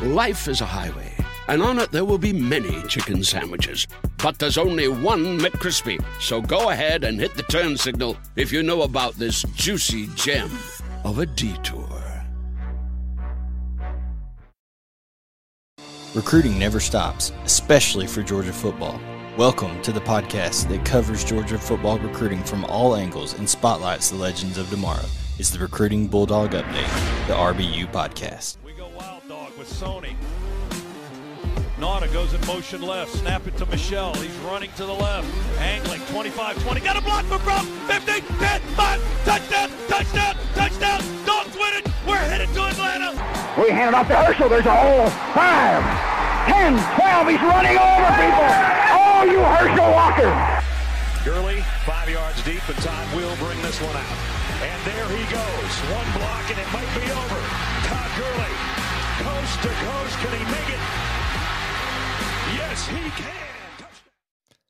Life is a highway, and on it there will be many chicken sandwiches. But there's only one McCrispy. So go ahead and hit the turn signal if you know about this juicy gem of a detour. Recruiting never stops, especially for Georgia football. Welcome to the podcast that covers Georgia football recruiting from all angles and spotlights the legends of tomorrow. It's the Recruiting Bulldog Update, the RBU podcast. With Sony. Nauta goes in motion left. Snap it to Michel. He's running to the left. Angling 25 20. Got a block for Brown. 50 10 5. Touchdown. Touchdown. Touchdown. Dogs win it. We're headed to Atlanta. We hand it off to Herschel. There's a hole. Five, 10, 12. He's running over people. Oh, you Herschel Walker. Gurley, five yards deep, and Todd will bring this one out. And there he goes. One block, and it might be over. Todd Gurley, coast to coast. Can he make it? Yes, he can.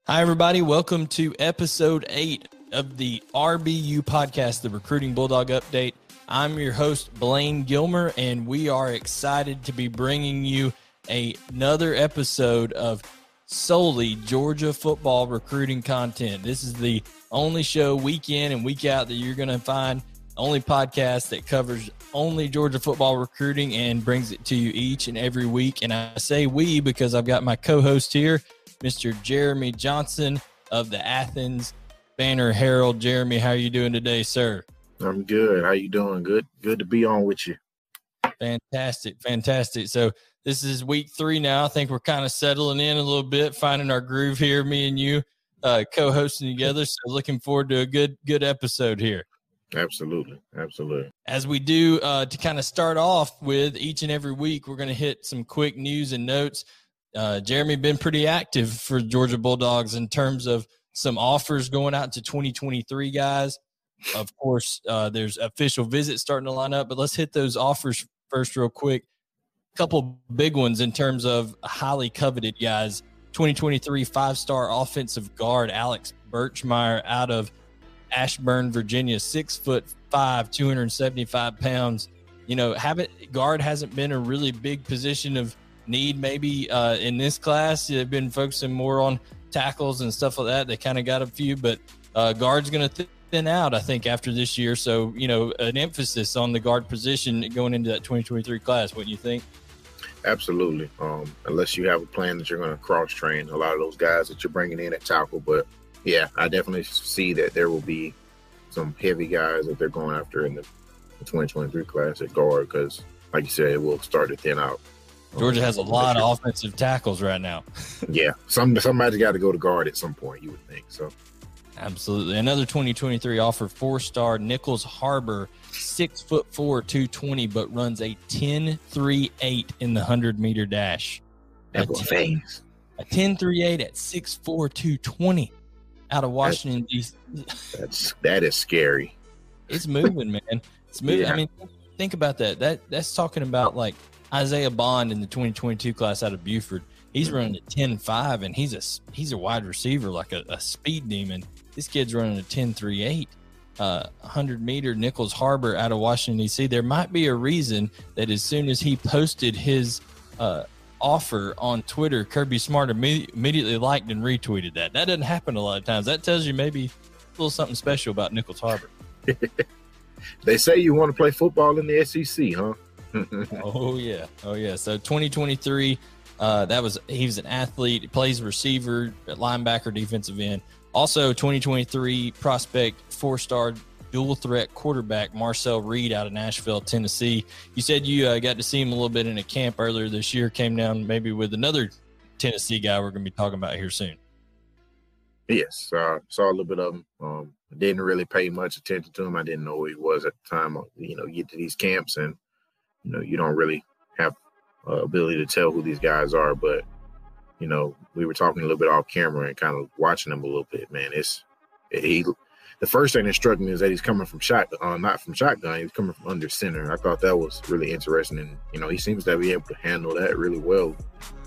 Hi, everybody. Welcome to episode eight of the RBU podcast, the Recruiting Bulldog Update. I'm your host, Blaine Gilmer, and we are excited to be bringing you a, another episode of solely Georgia football recruiting content. This is the only show week in and week out that you're going to find, only podcast that covers only Georgia football recruiting and brings it to you each and every week. And I say we because I've got my co host here, Mr. Jeremy Johnson of the Athens Banner Herald. Jeremy, how are you doing today, sir? I'm good. How you doing? Good. Good to be on with you. Fantastic, fantastic. So this is week three now. I think we're kind of settling in a little bit, finding our groove here. Me and you, uh, co-hosting together. So looking forward to a good, good episode here. Absolutely, absolutely. As we do uh, to kind of start off with each and every week, we're going to hit some quick news and notes. Uh, Jeremy been pretty active for Georgia Bulldogs in terms of some offers going out to 2023 guys. Of course, uh, there's official visits starting to line up, but let's hit those offers first, real quick. A couple big ones in terms of highly coveted guys. 2023 five star offensive guard Alex Birchmeier out of Ashburn, Virginia, six foot five, 275 pounds. You know, haven't guard hasn't been a really big position of need maybe uh, in this class. They've been focusing more on tackles and stuff like that. They kind of got a few, but uh, guard's going to thin out, I think, after this year. So, you know, an emphasis on the guard position going into that 2023 class. Do you think? Absolutely. Um, unless you have a plan that you're going to cross train a lot of those guys that you're bringing in at tackle. But yeah, I definitely see that there will be some heavy guys that they're going after in the, the 2023 class at guard because, like you said, it will start to thin out. Georgia has a um, lot of offensive tackles right now. yeah, some somebody's got to go to guard at some point. You would think so. Absolutely. Another 2023 offer four star Nyckoles Harbor, six foot four, 220, but runs a 10 3 8 in the 100 meter dash. A 10, a 10 3 8 at 6 4, 220 out of Washington, D.C. That's, that is scary. It's moving, man. It's moving. Yeah. I mean, think about that. That That's talking about like Isaiah Bond in the 2022 class out of Buford. He's mm-hmm. running a 10 5, and he's a, he's a wide receiver, like a, a speed demon. This kid's running a 10 3 8. Uh, 100 meter Nyckoles Harbor out of Washington, D.C. There might be a reason that as soon as he posted his uh, offer on Twitter, Kirby Smart imme- immediately liked and retweeted that. That doesn't happen a lot of times. That tells you maybe a little something special about Nyckoles Harbor. they say you want to play football in the SEC, huh? oh yeah, oh yeah. So 2023, uh, that was he was an athlete. He plays receiver, linebacker, defensive end. Also, 2023 prospect, four star dual threat quarterback Marcel Reed out of Nashville, Tennessee. You said you uh, got to see him a little bit in a camp earlier this year. Came down maybe with another Tennessee guy we're going to be talking about here soon. Yes, uh, saw a little bit of him. Um, didn't really pay much attention to him. I didn't know who he was at the time. You know, get to these camps and you know, you don't really have uh, ability to tell who these guys are. But you know, we were talking a little bit off camera and kind of watching him a little bit. Man, it's he. The first thing that struck me is that he's coming from shot, uh, not from shotgun. He's coming from under center. I thought that was really interesting, and you know, he seems to be able to handle that really well.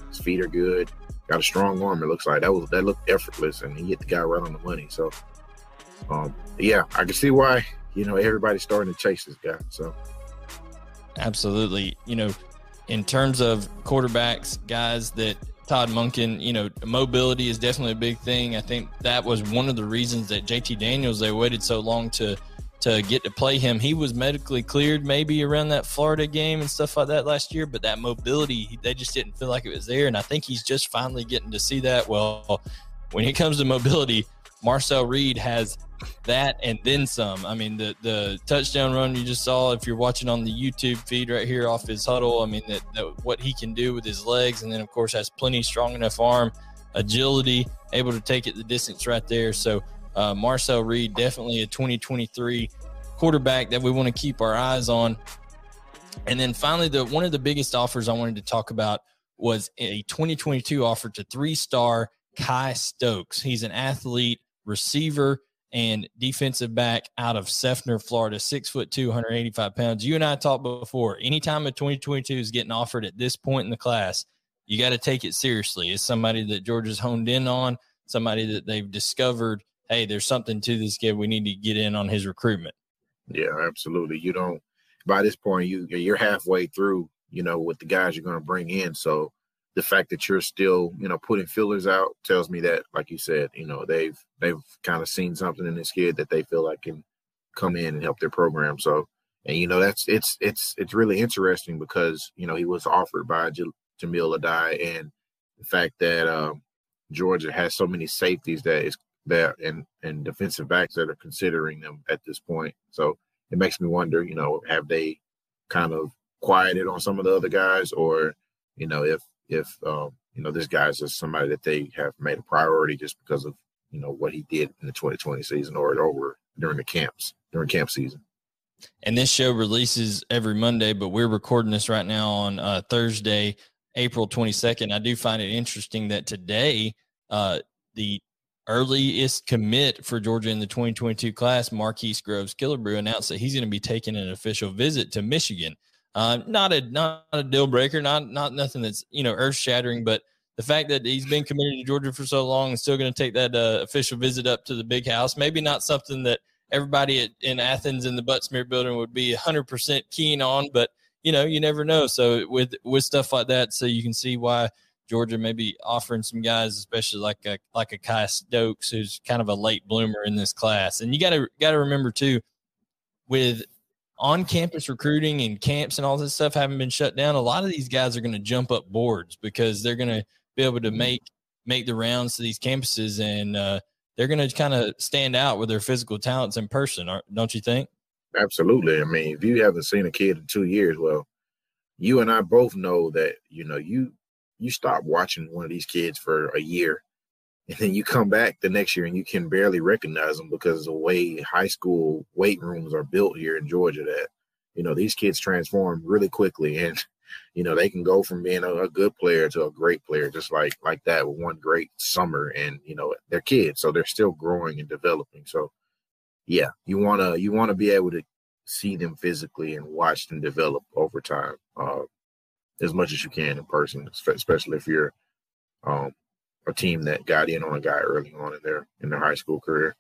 His feet are good. Got a strong arm. It looks like that was that looked effortless, and he hit the guy right on the money. So, um, yeah, I can see why you know everybody's starting to chase this guy. So, absolutely, you know, in terms of quarterbacks, guys that Todd Monken, you know, mobility is definitely a big thing. I think that was one of the reasons that JT Daniels they waited so long to to get to play him. He was medically cleared maybe around that Florida game and stuff like that last year, but that mobility they just didn't feel like it was there. And I think he's just finally getting to see that. Well, when it comes to mobility, Marcel Reed has that and then some. I mean, the the touchdown run you just saw, if you're watching on the YouTube feed right here off his huddle, I mean, that, that what he can do with his legs, and then of course has plenty strong enough arm, agility, able to take it the distance right there. So uh, Marcel Reed definitely a 2023 quarterback that we want to keep our eyes on. And then finally, the one of the biggest offers I wanted to talk about was a 2022 offer to three star Kai Stokes. He's an athlete receiver and defensive back out of Seffner, Florida, six foot two, 185 pounds. You and I talked before. Anytime a 2022 is getting offered at this point in the class, you got to take it seriously. It's somebody that Georgia's honed in on, somebody that they've discovered. Hey, there's something to this kid. We need to get in on his recruitment. Yeah, absolutely. You don't. By this point, you you're halfway through. You know, with the guys you're going to bring in. So the fact that you're still, you know, putting fillers out tells me that, like you said, you know, they've they've kind of seen something in this kid that they feel like can come in and help their program. So, and you know, that's it's it's it's really interesting because you know he was offered by J- Jahmile Addae, and the fact that um, Georgia has so many safeties that is that and and defensive backs that are considering them at this point. So it makes me wonder, you know, have they kind of quieted on some of the other guys, or you know, if if um, you know this guy's just somebody that they have made a priority just because of you know what he did in the 2020 season or over during the camps during camp season. And this show releases every Monday, but we're recording this right now on uh, Thursday, April 22nd. I do find it interesting that today, uh, the earliest commit for Georgia in the 2022 class, Marquise Groves Killebrew, announced that he's going to be taking an official visit to Michigan. Uh, not a not a deal breaker, not not nothing that's you know earth shattering, but the fact that he's been committed to Georgia for so long and still going to take that uh, official visit up to the big house, maybe not something that everybody at, in Athens in the Butts-Mehre building would be 100% keen on, but you know, you never know. So with with stuff like that, so you can see why Georgia may be offering some guys, especially like a like a Kai Stokes, who's kind of a late bloomer in this class. And you got to got to remember too, with on campus recruiting and camps and all this stuff haven't been shut down, a lot of these guys are going to jump up boards because they're going to be able to mm-hmm. make make the rounds to these campuses and uh, they're going to kind of stand out with their physical talents in person, don't you think? Absolutely. I mean, if you haven't seen a kid in two years, well, you and I both know that you know you you stop watching one of these kids for a year and then you come back the next year and you can barely recognize them because the way high school weight rooms are built here in Georgia that you know these kids transform really quickly and you know they can go from being a, a, good player to a great player just like like that with one great summer and you know they're kids so they're still growing and developing. So yeah you want to you want to be able to see them physically and watch them develop over time uh, as much as you can in person especially if you're um, a team that got in on a guy early on in their in their high school career.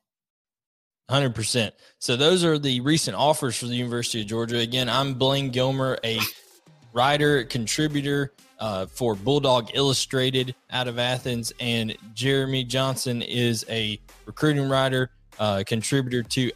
Hundred percent. So those are the recent offers for the University of Georgia. Again, I'm Blaine Gilmer, a writer, contributor uh, for Bulldawg Illustrated out of Athens, and Jeremy Johnson is a recruiting writer, uh, contributor to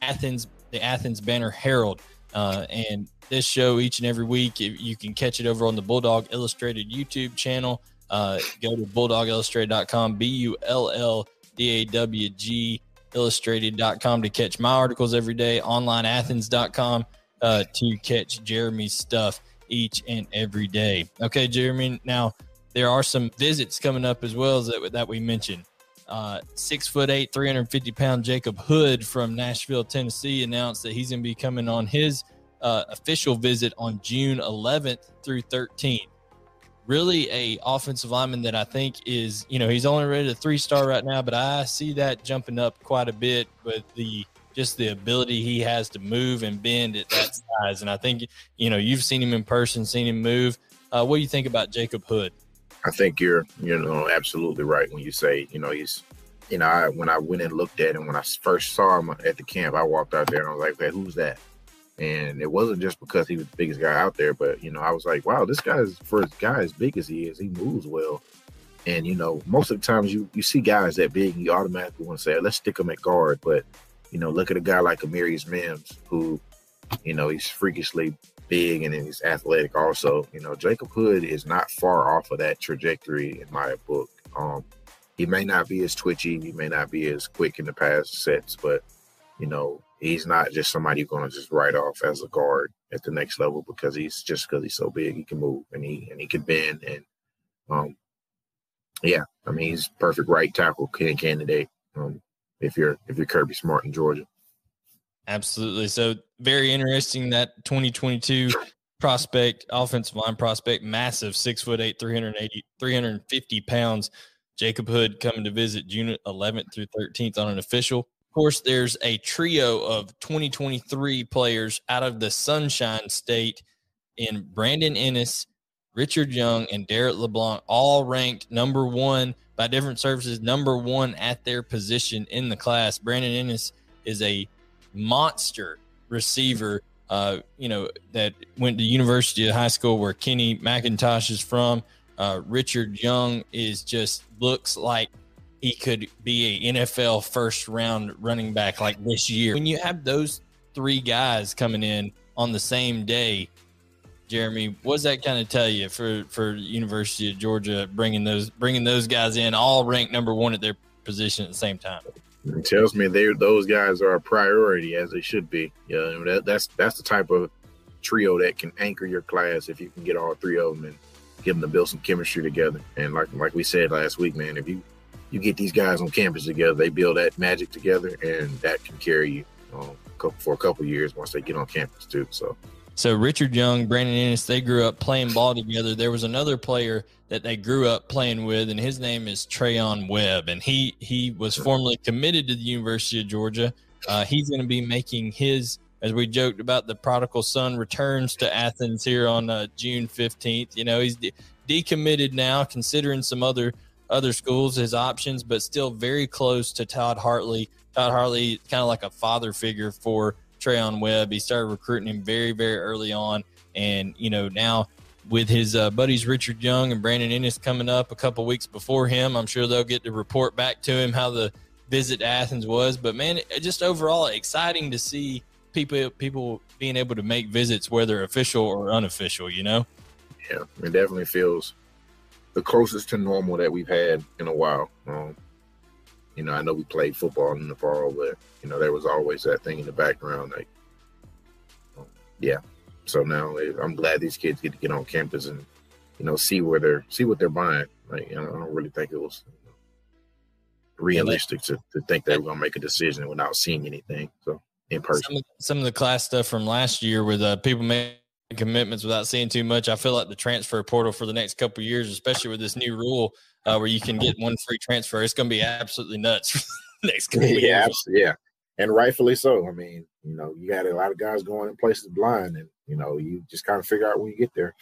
Athens, the Athens Banner Herald. Uh, and this show each and every week, you can catch it over on the Bulldawg Illustrated YouTube channel. Uh, go to bulldawgillustrated.com, B U L L D A W G illustrated.com to catch my articles every day, onlineathens.com uh, to catch Jeremy's stuff each and every day. Okay, Jeremy. Now, there are some visits coming up as well as that, that we mentioned. Uh, six foot eight, 350 pound Jacob Hood from Nashville, Tennessee announced that he's going to be coming on his uh, official visit on June 11th through 13th. Really, a offensive lineman that I think is, you know, he's only rated a three star right now, but I see that jumping up quite a bit with the just the ability he has to move and bend at that size. And I think, you know, you've seen him in person, seen him move. Uh, what do you think about Jacob Hood? I think you're, you know, absolutely right when you say, you know, he's, you know, I, when I went and looked at him, when I first saw him at the camp, I walked out there and I was like, hey, who's that? And it wasn't just because he was the biggest guy out there, but, you know, I was like, wow, this guy's, for a guy as big as he is, he moves well. And, you know, most of the times you, you see guys that big, you automatically want to say, let's stick him at guard. But you know, look at a guy like Amarius Mims, who, you know, he's freakishly big and he's athletic also. You know, Jacob Hood is not far off of that trajectory in my book. Um, he may not be as twitchy, he may not be as quick in the past sets, but you know, he's not just somebody you're gonna just write off as a guard at the next level because he's just because he's so big, he can move and he and he can bend and um yeah, I mean he's perfect right tackle candidate. Um, if you're if you're Kirby Smart in Georgia. Absolutely. So very interesting that 2022 prospect, offensive line prospect, massive six foot eight, 380, 350 pounds. Jacob Hood coming to visit June 11th through 13th on an official. Course, there's a trio of 2023 players out of the Sunshine State in Brandon Inniss, Richard Young, and Derek LeBlanc, all ranked number one by different services, number one at their position in the class. Brandon Inniss is a monster receiver. Uh, you know that went to University of High School where Kenny McIntosh is from. Uh, Richard Young is just looks like he could be a NFL first round running back like this year. When you have those three guys coming in on the same day, Jeremy, what's that kind of tell you for for University of Georgia bringing those bringing those guys in, all ranked number one at their position at the same time? It tells me they those guys are a priority as they should be. Yeah, that, that's that's the type of trio that can anchor your class if you can get all three of them and get them to build some chemistry together. And like like we said last week, man, if you you get these guys on campus together, they build that magic together, and that can carry you um, for a couple years once they get on campus too. So so Richard Young, Brandon Inniss, they grew up playing ball together. There was another player that they grew up playing with, and his name is Trayon Webb, and he he was formerly committed to the University of Georgia. Uh, he's going to be making his, as we joked about, the prodigal son returns to Athens here on uh, June fifteenth. You know, he's de- decommitted now, considering some other other schools his options, but still very close to Todd Hartley. Todd Hartley, kind of like a father figure for Trayon Webb. He started recruiting him very, very early on. And, you know, now with his uh, buddies Richard Young and Brandon Inniss coming up a couple weeks before him, I'm sure they'll get to report back to him how the visit to Athens was. But, man, just overall exciting to see people people being able to make visits, whether official or unofficial, you know? Yeah, it definitely feels the closest to normal that we've had in a while. Um, you know, I know we played football in the fall, but you know, there was always that thing in the background. Like, um, yeah. So now I'm glad these kids get to get on campus and you know see where they're see what they're buying. Like, you know, I don't really think it was realistic to, to think they were going to make a decision without seeing anything. So in person, some of, some of the class stuff from last year with uh, people making commitments without seeing too much. I feel like the transfer portal for the next couple years, especially with this new rule uh, where you can get one free transfer, it's going to be absolutely nuts. next couple yeah, absolutely, yeah, and rightfully so. I mean, you know, you got a lot of guys going in places blind, and you know, you just kind of figure out when you get there.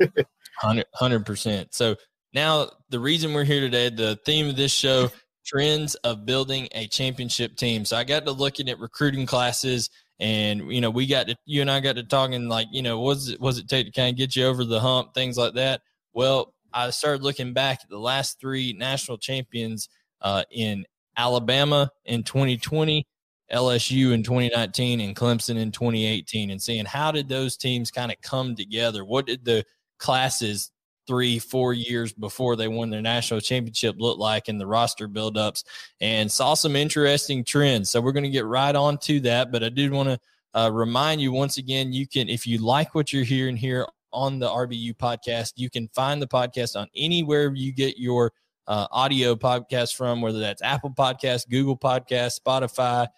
Hundred percent. So now the reason we're here today, the theme of this show, trends of building a championship team. So I got to looking at recruiting classes and you know we got to you and i got to talking like you know was it was it take to kind of get you over the hump things like that. Well i started looking back at the last three national champions uh, in alabama in 2020 lsu in 2019 and clemson in 2018 and seeing how did those teams kind of come together? What did the classes three, four years before they won their national championship look like in the roster buildups and saw some interesting trends. So we're going to get right on to that. But I did want to uh, remind you once again, you can, if you like what you're hearing here on the RBU podcast, you can find the podcast on anywhere you get your uh, audio podcast from, whether that's Apple Podcast, Google Podcast, Spotify,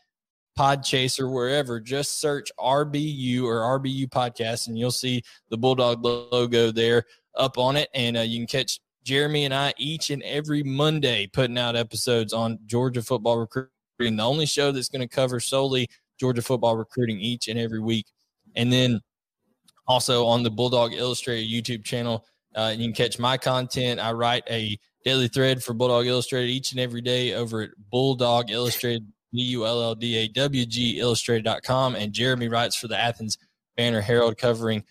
Podchaser, wherever. Just search RBU or RBU podcast, and you'll see the Bulldog logo there up on it. And uh, you can catch Jeremy and I each and every Monday putting out episodes on Georgia football recruiting, the only show that's going to cover solely Georgia football recruiting each and every week. And then also on the Bulldawg Illustrated YouTube channel, uh, you can catch my content. I write a daily thread for Bulldawg Illustrated each and every day over at Bulldawg Illustrated, B U L L D A W G Illustrated.com. And Jeremy writes for the Athens Banner Herald covering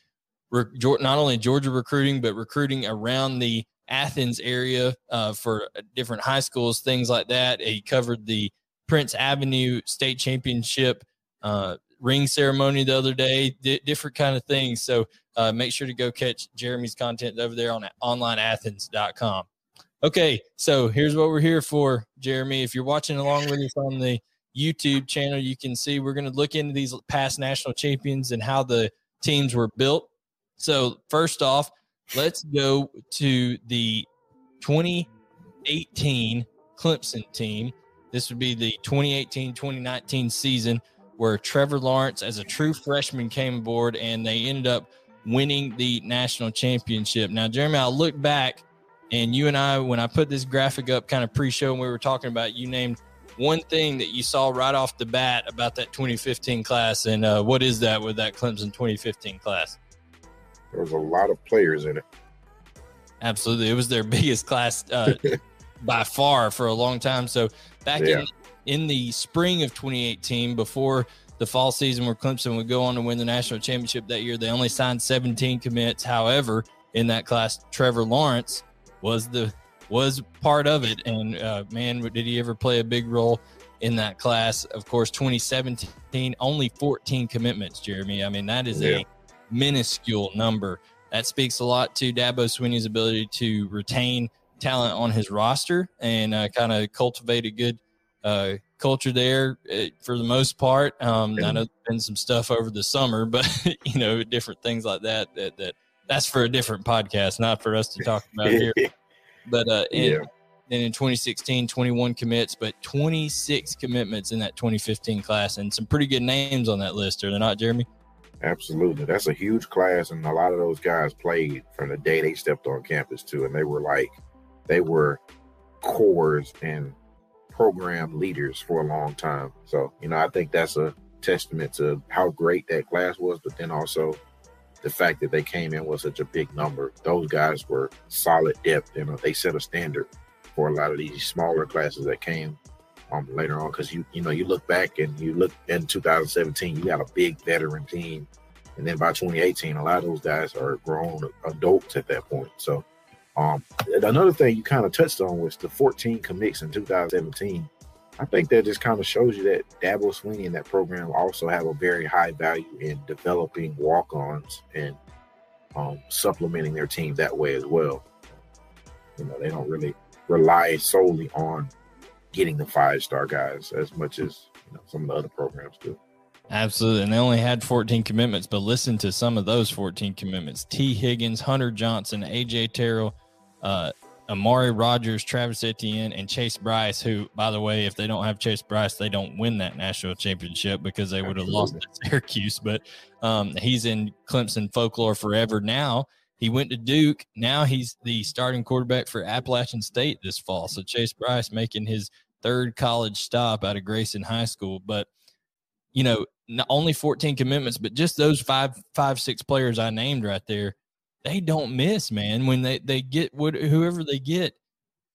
not only Georgia recruiting, but recruiting around the Athens area uh, for different high schools, things like that. He covered the Prince Avenue State Championship uh, ring ceremony the other day, different kind of things. So uh, make sure to go catch Jeremy's content over there on onlineathens.com. Okay, so here's what we're here for, Jeremy. If you're watching along with us on the YouTube channel, you can see we're going to look into these past national champions and how the teams were built. So, first off, let's go to the 2018 Clemson team. This would be the 2018 2019 season where Trevor Lawrence, as a true freshman, came aboard and they ended up winning the national championship. Now, Jeremy, I'll look back and you and I, when I put this graphic up kind of pre show and we were talking about, you named one thing that you saw right off the bat about that 2015 class. And uh, what is that with that Clemson 2015 class? There was a lot of players in it. Absolutely. It was their biggest class uh, by far for a long time. So back yeah. in in the spring of 2018, before the fall season where Clemson would go on to win the national championship that year, they only signed 17 commits. However, in that class, Trevor Lawrence was the was part of it, and uh, man, did he ever play a big role in that class? Of course, 2017, only 14 commitments. Jeremy, I mean that is yeah. a minuscule number. That speaks a lot to Dabo Swinney's ability to retain talent on his roster and uh, kind of cultivate a good uh, culture there uh, for the most part. Um, I know there's been some stuff over the summer, but you know, different things like that. That that that's for a different podcast, not for us to talk about here. But uh, in, yeah. then in 2016, 21 commits, but 26 commitments in that 2015 class, and some pretty good names on that list. Are they not, Jeremy? Absolutely, that's a huge class, and a lot of those guys played from the day they stepped on campus too, and they were like, they were cores and program leaders for a long time. So, you know, I think that's a testament to how great that class was, but then also the fact that they came in with such a big number. Those guys were solid depth, you know, they set a standard for a lot of these smaller classes that came um, later on. Because you, you know, you look back and you look in 2017, you got a big veteran team, and then by 2018, a lot of those guys are grown adults at that point. So um, another thing you kind of touched on was the 14 commits in 2017. I think that just kind of shows you that Dabo Swinney and that program also have a very high value in developing walk-ons and um, supplementing their team that way as well. You know, they don't really rely solely on getting the five-star guys as much as you know some of the other programs do. Absolutely. And they only had 14 commitments, but listen to some of those 14 commitments. Tee Higgins, Hunter Johnson, AJ Terrell, uh, Amari Rogers, Travis Etienne, and Chase Brice, who, by the way, if they don't have Chase Brice, they don't win that national championship because they would have lost to Syracuse. But um, he's in Clemson folklore forever now. He went to Duke. Now he's the starting quarterback for Appalachian State this fall. So Chase Brice making his third college stop out of Grayson High School. But, you know, not only 14 commitments, but just those five, five, six players I named right there they don't miss, man. When they they get what whoever they get,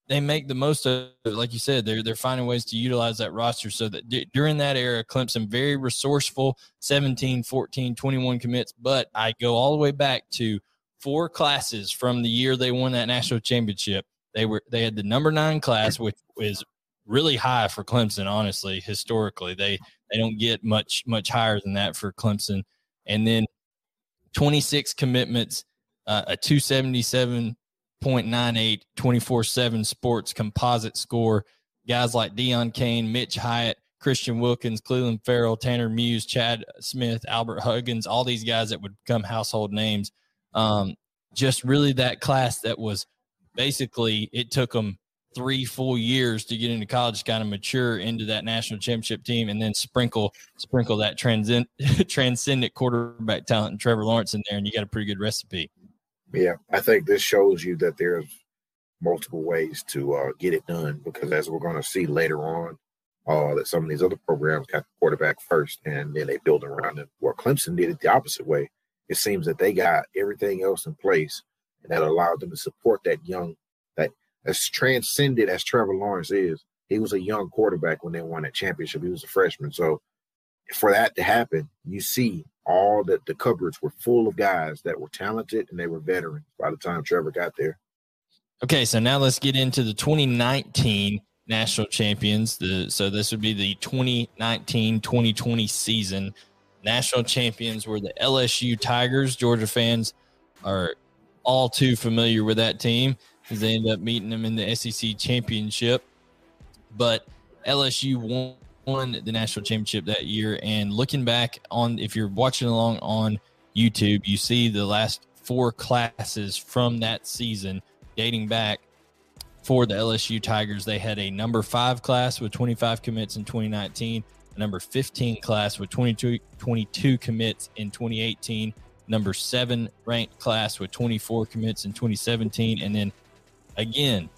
they make the most of it. Like you said, they're they're finding ways to utilize that roster so that d- during that era, Clemson very resourceful, 17, 14, 21 commits. But I go all the way back to four classes from the year they won that national championship. They were they had the number nine class, which is really high for Clemson, honestly, historically. They they don't get much much higher than that for Clemson. And then 26 commitments uh, a 277.98 24 7 sports composite score. Guys like Deon Cain, Mitch Hyatt, Christian Wilkins, Clelin Ferrell, Tanner Muse, Chad Smith, Albert Huggins, all these guys that would become household names. Um, just really that class that was basically, it took them three full years to get into college, kind of mature into that national championship team, and then sprinkle sprinkle that transcend, transcendent quarterback talent and Trevor Lawrence in there, and you got a pretty good recipe. Yeah, I think this shows you that there's multiple ways to uh, get it done because as we're going to see later on, uh, that some of these other programs got the quarterback first and then they build around it. Where Clemson did it the opposite way. It seems that they got everything else in place and that allowed them to support that young, that as transcended as Trevor Lawrence is, he was a young quarterback when they won that championship. He was a freshman. So for that to happen, you see all that the cupboards were full of guys that were talented and they were veterans by the time Trevor got there. Okay, so now let's get into the 2019 national champions. The so this would be the 2019-2020 season. National champions were the LSU Tigers. Georgia fans are all too familiar with that team because they end up meeting them in the SEC championship. But LSU won, won the national championship that year. And looking back on, if you're watching along on YouTube, you see the last four classes from that season dating back for the LSU Tigers. They had a number five class with 25 commits in 2019, a number 15 class with 22, 22 commits in 2018, number seven ranked class with 24 commits in 2017, and then again,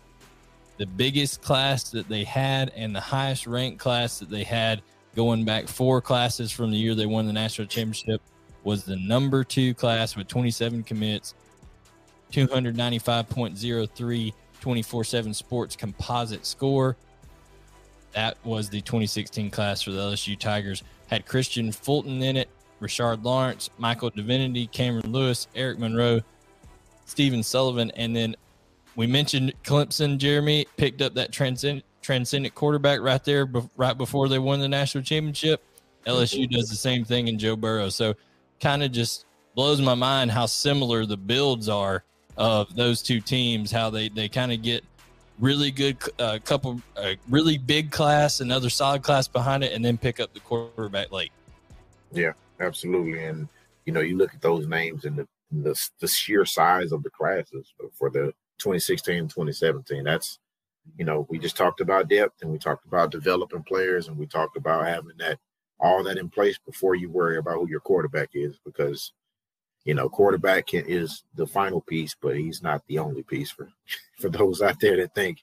the biggest class that they had and the highest ranked class that they had going back four classes from the year they won the national championship was the number two class with 27 commits, 295.03 24 7 sports composite score. That was the 2016 class for the LSU Tigers. Had Kristian Fulton in it, Rashard Lawrence, Michael Divinity, Cameron Lewis, Eric Monroe, Stephen Sullivan, and then we mentioned Clemson. Jeremy picked up that transcend, transcendent quarterback right there, right before they won the national championship. LSU does the same thing in Joe Burrow. So, kind of just blows my mind how similar the builds are of those two teams, how they they kind of get really good uh, couple uh, really big class, another solid class behind it, and then pick up the quarterback late. Yeah, absolutely. And you know, you look at those names and the the, the sheer size of the classes for the 2016 2017 That's you know, we just talked about depth and we talked about developing players and we talked about having that all that in place before you worry about who your quarterback is because you know, quarterback can, is the final piece, but he's not the only piece for for those out there that think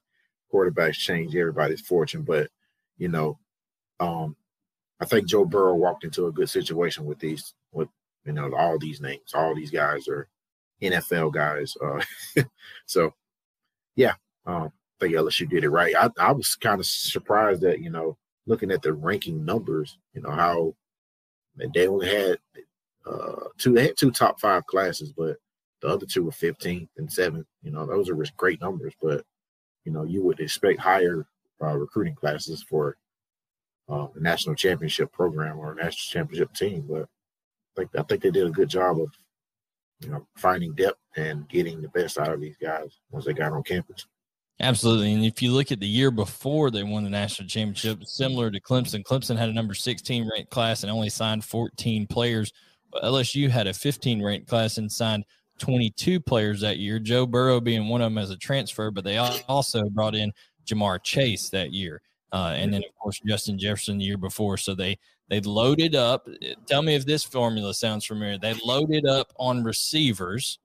quarterbacks change everybody's fortune. But you know, um, I think Joe Burrow walked into a good situation with these, with you know, all these names. All these guys are NFL guys. Uh, so, yeah, um, I think LSU did it right. I, I was kind of surprised that you know, looking at the ranking numbers, you know how they only had uh, two they had two top five classes, but the other two were 15th and 7th. You know, those are great numbers, but you know, you would expect higher uh, recruiting classes for uh, a national championship program or a national championship team. But I think I think they did a good job of you know finding depth and getting the best out of these guys once they got on campus. Absolutely. And if you look at the year before they won the national championship, similar to Clemson, Clemson had a number 16 ranked class and only signed 14 players LSU had a 15 ranked class and signed 22 players that year. Joe Burrow being one of them as a transfer, but they also brought in Ja'Marr Chase that year, uh, and then of course Justin Jefferson the year before. So they they loaded up. Tell me if this formula sounds familiar. They loaded up on receivers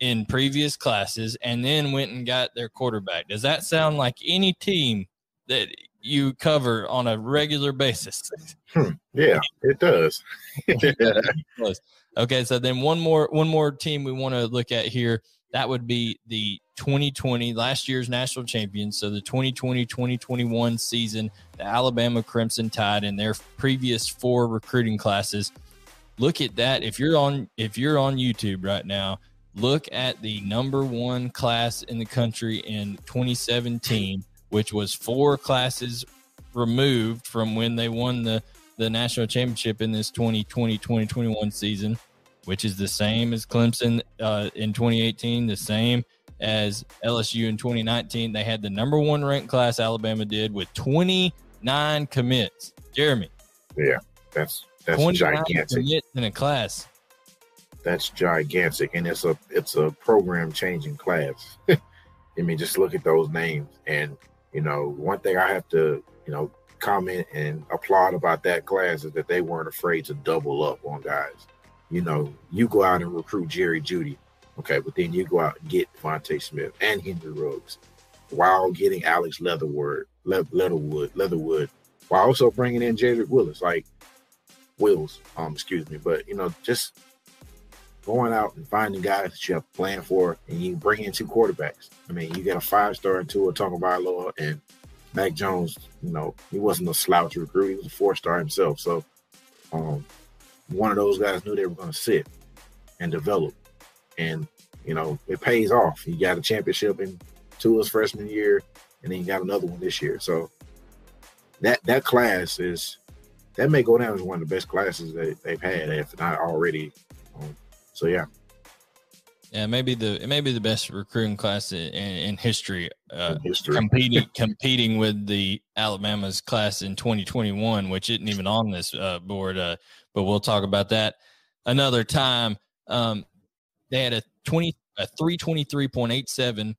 in previous classes, and then went and got their quarterback. Does that sound like any team that you cover on a regular basis. Hmm. Yeah, it does. okay, so then one more one more team we want to look at here. That would be the 2020 last year's national champions. So the 2020-2021 season, the Alabama Crimson Tide in their previous four recruiting classes. Look at that. If you're on if you're on YouTube right now, look at the number one class in the country in 2017 which was four classes removed from when they won the, the national championship in this 2020 2021 season, which is the same as Clemson uh, in 2018, the same as LSU in 2019. They had the number one ranked class, Alabama did, with 29 commits. Jeremy. Yeah, that's that's gigantic. Commits in a class. That's gigantic, and it's a it's a program changing class. I mean, just look at those names. And, you know, one thing I have to, you know, comment and applaud about that class is that they weren't afraid to double up on guys. You know, you go out and recruit Jerry Jeudy, okay, but then you go out and get DeVonta Smith and Henry Ruggs while getting Alex Leatherwood, Le- Leatherwood, Leatherwood, while also bringing in Jedrick Willis, like Wills, um, excuse me. But you know, just going out and finding guys that you have a plan for, and you bring in two quarterbacks. I mean, you got a five star in Tua Tagovailoa and Mac Jones. You know, he wasn't a slouch recruit; he was a four star himself. So, um, one of those guys knew they were going to sit and develop, and you know, it pays off. He got a championship in Tua's freshman year, and then you got another one this year. So that that class is that may go down as one of the best classes that they've had, if not already. So yeah. Yeah, maybe the it may be the best recruiting class in, in history. Uh, In history. competing competing with the Alabama's class in 2021, which isn't even on this uh, board. Uh, but we'll talk about that another time. Um, they had a 20 a 323.87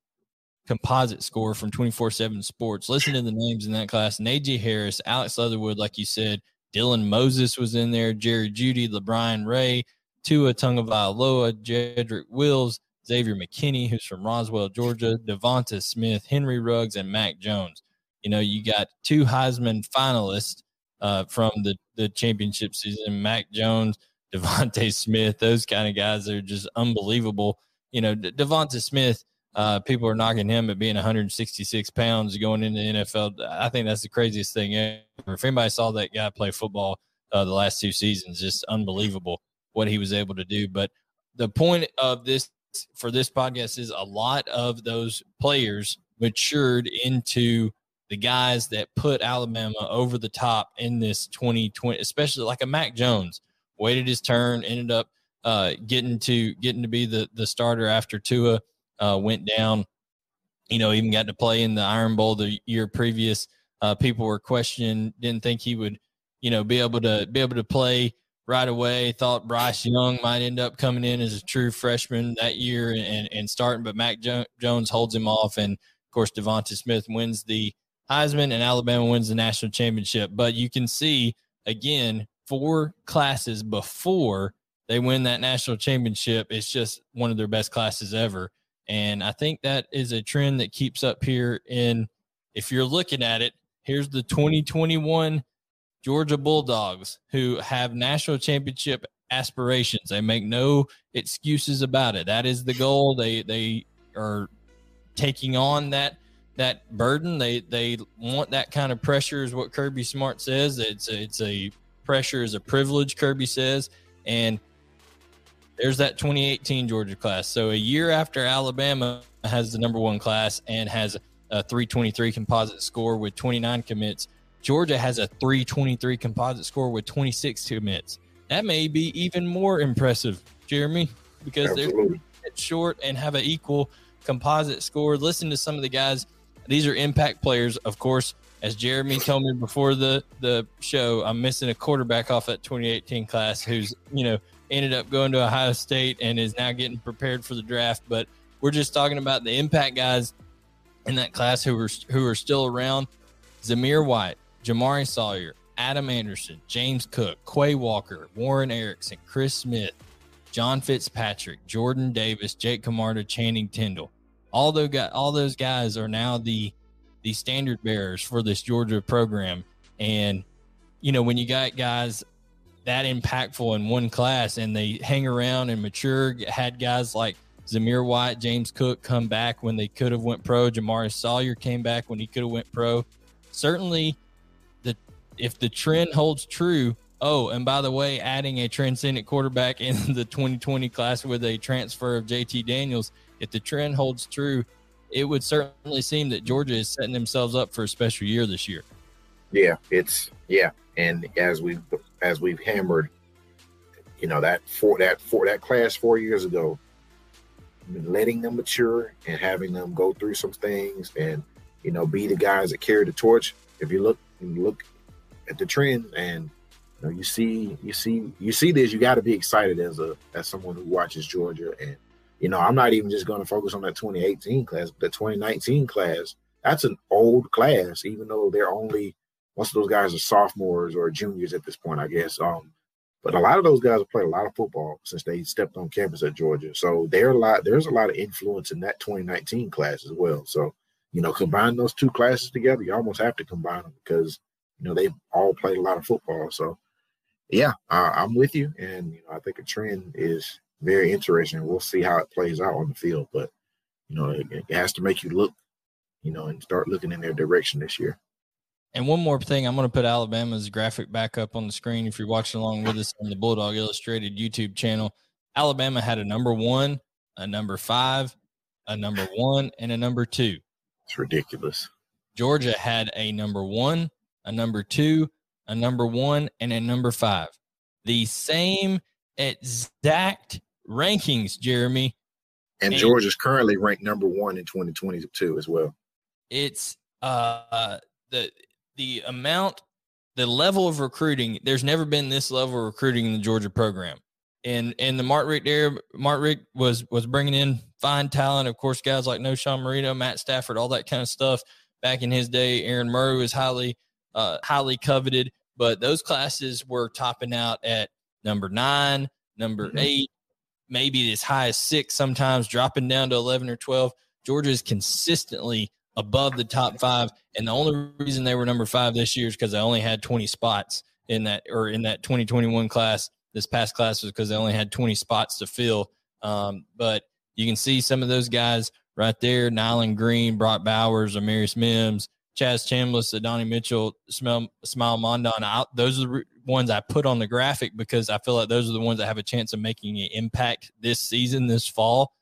composite score from 24/7 Sports. Listen to the names in that class: Najee Harris, Alex Leatherwood, like you said, Dylan Moses was in there, Jerry Jeudy, LaBryan Ray, Tua Tagovailoa, Jedrick Wills, Xavier McKinney, who's from Roswell, Georgia, Devonta Smith, Henry Ruggs, and Mac Jones. You know, you got two Heisman finalists uh, from the the championship season: Mac Jones, Devonta Smith. Those kind of guys are just unbelievable. You know, De- Devonta Smith. Uh, people are knocking him at being 166 pounds going into the NFL. I think that's the craziest thing ever. If anybody saw that guy play football uh, the last two seasons, just unbelievable what he was able to do. But the point of this for this podcast is a lot of those players matured into the guys that put Alabama over the top in this 2020, especially like a Mac Jones waited his turn, ended up uh, getting to getting to be the the starter after Tua uh, went down. You know, even got to play in the Iron Bowl the year previous. Uh, people were questioning, didn't think he would, you know, be able to be able to play right away. Thought Bryce Young might end up coming in as a true freshman that year and, and starting, but Mac jo- Jones holds him off. And of course, Devonta Smith wins the Heisman and Alabama wins the national championship. But you can see again, four classes before they win that national championship, it's just one of their best classes ever. And I think that is a trend that keeps up here in if you're looking at it, here's the 2021 Georgia Bulldogs who have national championship aspirations. They make no excuses about it. That is the goal. They they are taking on that that burden. They they want that kind of pressure is what Kirby Smart says. It's a, it's a pressure is a privilege, Kirby says. And there's that 2018 Georgia class. So a year after Alabama has the number one class and has a 323 composite score with 29 commits, Georgia has a 323 composite score with 26 commits. That may be even more impressive, Jeremy, because they're short and have an equal composite score. Listen to some of the guys. These are impact players, of course. As Jeremy told me before the the show, I'm missing a quarterback off that 2018 class who's you know ended up going to Ohio State and is now getting prepared for the draft. But we're just talking about the impact guys in that class who are who are still around. Zamir White, Jamaree Salyer, Adam Anderson, James Cook, Quay Walker, Warren Ericson, Chris Smith, John Fitzpatrick, Jordan Davis, Jake Camarda, Channing Tindall. All those guys, all those guys are now the the standard bearers for this Georgia program. And you know, when you got guys that impactful in one class and they hang around and mature, had guys like Zamir White, James Cook come back when they could have went pro. Jamaree Salyer came back when he could have went pro. Certainly, if the trend holds true. Oh, and by the way, adding a transcendent quarterback in the 2020 class with a transfer of JT Daniels, if the trend holds true, it would certainly seem that Georgia is setting themselves up for a special year this year. Yeah, it's yeah, and as we as we've hammered, you know that for that for that class four years ago, letting them mature and having them go through some things and you know be the guys that carry the torch. If you look look at the trend and you know you see you see you see this, you got to be excited as a as someone who watches Georgia and you know, I'm not even just going to focus on that 2018 class, but the 2019 class. That's an old class, even though they're only most of those guys are sophomores or juniors at this point, I guess. Um, but a lot of those guys have played a lot of football since they stepped on campus at Georgia. So there a lot there's a lot of influence in that 2019 class as well. So, you know, combine those two classes together, you almost have to combine them because, you know, they all played a lot of football. So yeah, uh, I'm with you. And, you know, I think a trend is very interesting. We'll see how it plays out on the field. But, you know, it, it has to make you look, you know, and start looking in their direction this year. And one more thing, I'm going to put Alabama's graphic back up on the screen if you're watching along with us on the Bulldawg Illustrated YouTube channel. Alabama had a number one, a number five, a number one, and a number two. It's ridiculous. Georgia had a number one, a number two, a number one, and a number five. The same exact rankings, Jeremy. And, and is currently ranked number one in 2022 as well. It's uh the the amount, the level of recruiting, there's never been this level of recruiting in the Georgia program. And and the Mark Richt era, Mark Richt was was bringing in fine talent. Of course, guys like Knowshon Moreno, Matt Stafford, all that kind of stuff. Back in his day, Aaron Murray was highly uh, highly coveted, but those classes were topping out at number nine, number mm-hmm. eight, maybe as high as six, sometimes dropping down to eleven or twelve. Georgia is consistently above the top five. And the only reason they were number five this year is because they only had 20 spots in that or in that 2021 class. This past class was because they only had 20 spots to fill. Um, but you can see some of those guys right there: Nyland Green, Brock Bowers, Amarius Mims, Chaz Chambliss, Donnie Mitchell, Smael, Mondon. I, those are the ones I put on the graphic because I feel like those are the ones that have a chance of making an impact this season, this fall.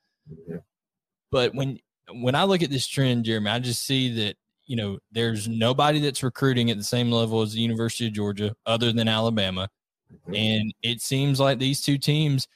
But when when I look at this trend, Jeremy, I just see that you know there's nobody that's recruiting at the same level as the University of Georgia other than Alabama, and it seems like these two teams,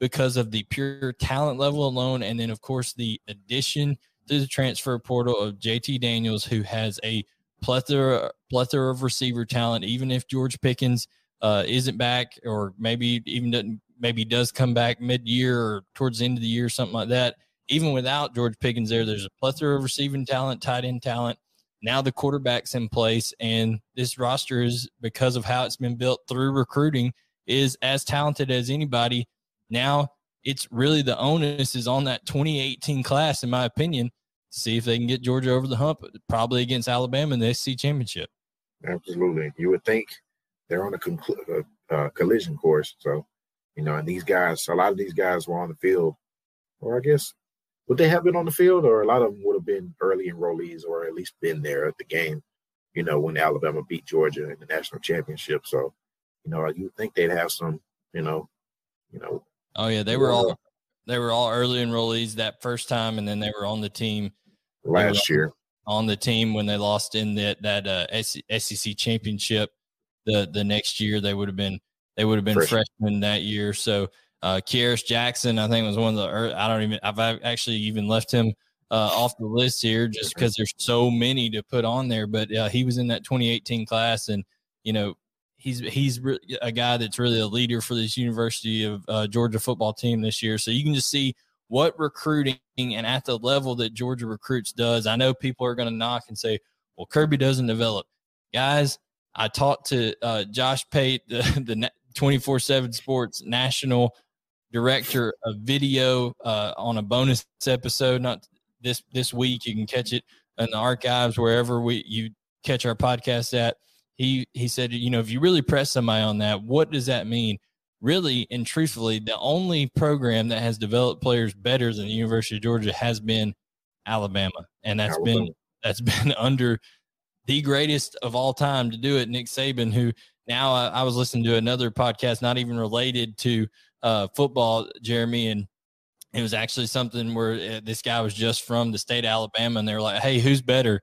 because of the pure talent level alone, and then of course the addition to the transfer portal of JT Daniels, who has a plethora plethora of receiver talent. Even if George Pickens uh, isn't back, or maybe even doesn't, maybe does come back mid year or towards the end of the year, something like that even without George Pickens there, there's a plethora of receiving talent, tight end talent. Now the quarterback's in place, and this roster is because of how it's been built through recruiting is as talented as anybody. Now it's really the onus is on that 2018 class, in my opinion, to see if they can get Georgia over the hump, probably against Alabama in the SEC championship. Absolutely, you would think they're on a, conclu- uh, collision course. So, you know, and these guys, a lot of these guys were on the field, or I guess would they have been on the field, or a lot of them would have been early enrollees, or at least been there at the game, you know, when Alabama beat Georgia in the national championship. So, you know, you think they'd have some, you know, you know. Oh yeah, they were all they were all early enrollees that first time, and then they were on the team last year. On the team when they lost in that that uh, SEC championship, the the next year they would have been they would have been freshmen. freshmen that year. So uh, Kearis Jackson, I think, was one of the. I don't even. I've actually even left him uh, off the list here just because there's so many to put on there. But uh, he was in that 2018 class, and you know he's he's a guy that's really a leader for this University of uh, Georgia football team this year. So you can just see what recruiting and at the level that Georgia recruits does. I know people are going to knock and say, "Well, Kirby doesn't develop." Guys, I talked to uh, Josh Pate, the, the 24/7 Sports national director of video uh, on a bonus episode. Not this this week. You can catch it in the archives wherever we you catch our podcast at. He he said, you know, if you really press somebody on that, what does that mean? Really and truthfully, the only program that has developed players better than the University of Georgia has been Alabama, and that's Alabama. been that's been under the greatest of all time to do it, Nick Saban, who now I, I was listening to another podcast, not even related to uh, football, Jeremy, and it was actually something where uh, this guy was just from the state of Alabama, and they were like, "Hey, who's better,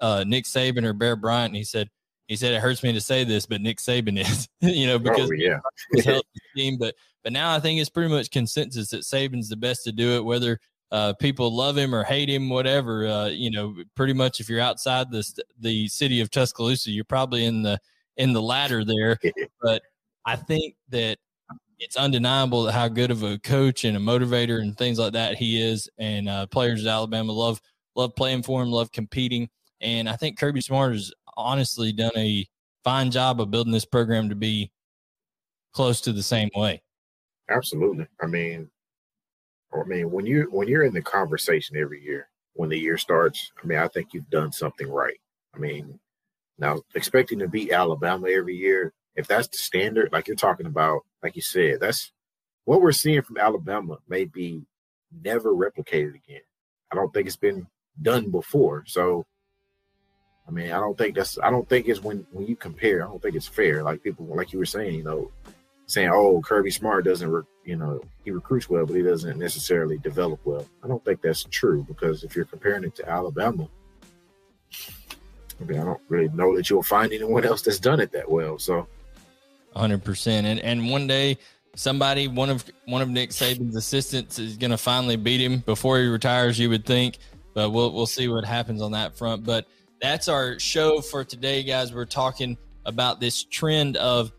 uh, Nick Saban or Bear Bryant?" And he said, "He said it hurts me to say this, but Nick Saban is, you know, because oh, yeah, team." But but now I think it's pretty much consensus that Saban's the best to do it, whether uh, people love him or hate him, whatever. Uh, you know, pretty much if you're outside the the city of Tuscaloosa, you're probably in the in the latter there. but I think that it's undeniable how good of a coach and a motivator and things like that he is. And uh, players at Alabama love love playing for him, love competing. And I think Kirby Smart has honestly done a fine job of building this program to be close to the same way. Absolutely. I mean, I mean when you when you're in the conversation every year when the year starts, I mean, I think you've done something right. I mean, now expecting to beat Alabama every year, if that's the standard, like you're talking about, like you said, that's what we're seeing from Alabama may be never replicated again. I don't think it's been done before. So I mean, I don't think that's I don't think it's when when you compare, I don't think it's fair. Like people like you were saying, you know, saying, "Oh, Kirby Smart doesn't, re- you know, he recruits well, but he doesn't necessarily develop well." I don't think that's true because if you're comparing it to Alabama, I mean, I don't really know that you'll find anyone else that's done it that well. So, hundred percent. And and one day, somebody, one of one of Nick Saban's assistants, is going to finally beat him before he retires. You would think, but we'll we'll see what happens on that front. But that's our show for today, guys. We're talking about this trend of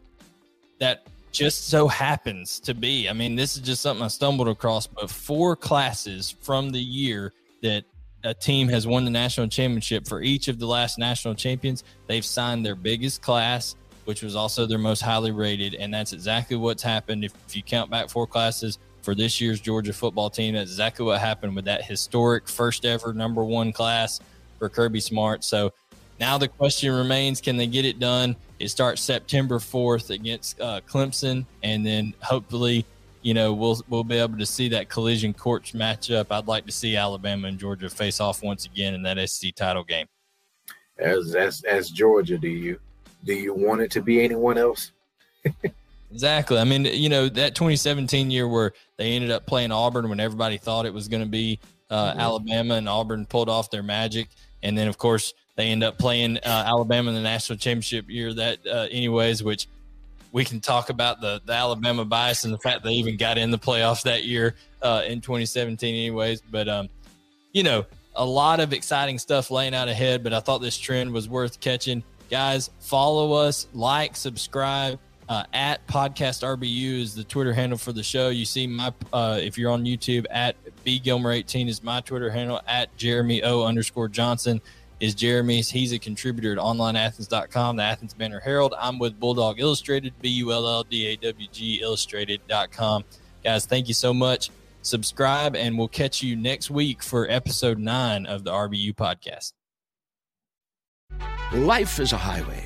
that just so happens to be. I mean, this is just something I stumbled across, but four classes from the year that a team has won the national championship for each of the last national champions, they've signed their biggest class, which was also their most highly rated. And that's exactly what's happened. If, if you count back four classes for this year's Georgia football team, that's exactly what happened with that historic first ever number one class for Kirby Smart. So now the question remains can they get it done? It starts September 4th against uh, Clemson, and then hopefully, you know, we'll we'll be able to see that collision courts matchup. I'd like to see Alabama and Georgia face off once again in that SEC title game. As as as Georgia, do you do you want it to be anyone else? exactly. I mean, you know, that 2017 year where they ended up playing Auburn when everybody thought it was going to be uh, mm-hmm. Alabama and Auburn pulled off their magic, and then of course they end up playing uh, Alabama in the national championship year. That, uh, anyways, which we can talk about the, the Alabama bias and the fact they even got in the playoffs that year uh, in 2017, anyways. But um, you know, a lot of exciting stuff laying out ahead. But I thought this trend was worth catching. Guys, follow us, like, subscribe. Uh, at podcast RBU is the Twitter handle for the show. You see my uh, if you're on YouTube at B Gilmer 18 is my Twitter handle at Jeremy O underscore Johnson is Jeremy's. He's a contributor at onlineathens.com, the Athens Banner Herald. I'm with Bulldawg Illustrated, B U L L D A W G Illustrated.com. Guys, thank you so much. Subscribe, and we'll catch you next week for episode nine of the RBU podcast. Life is a highway,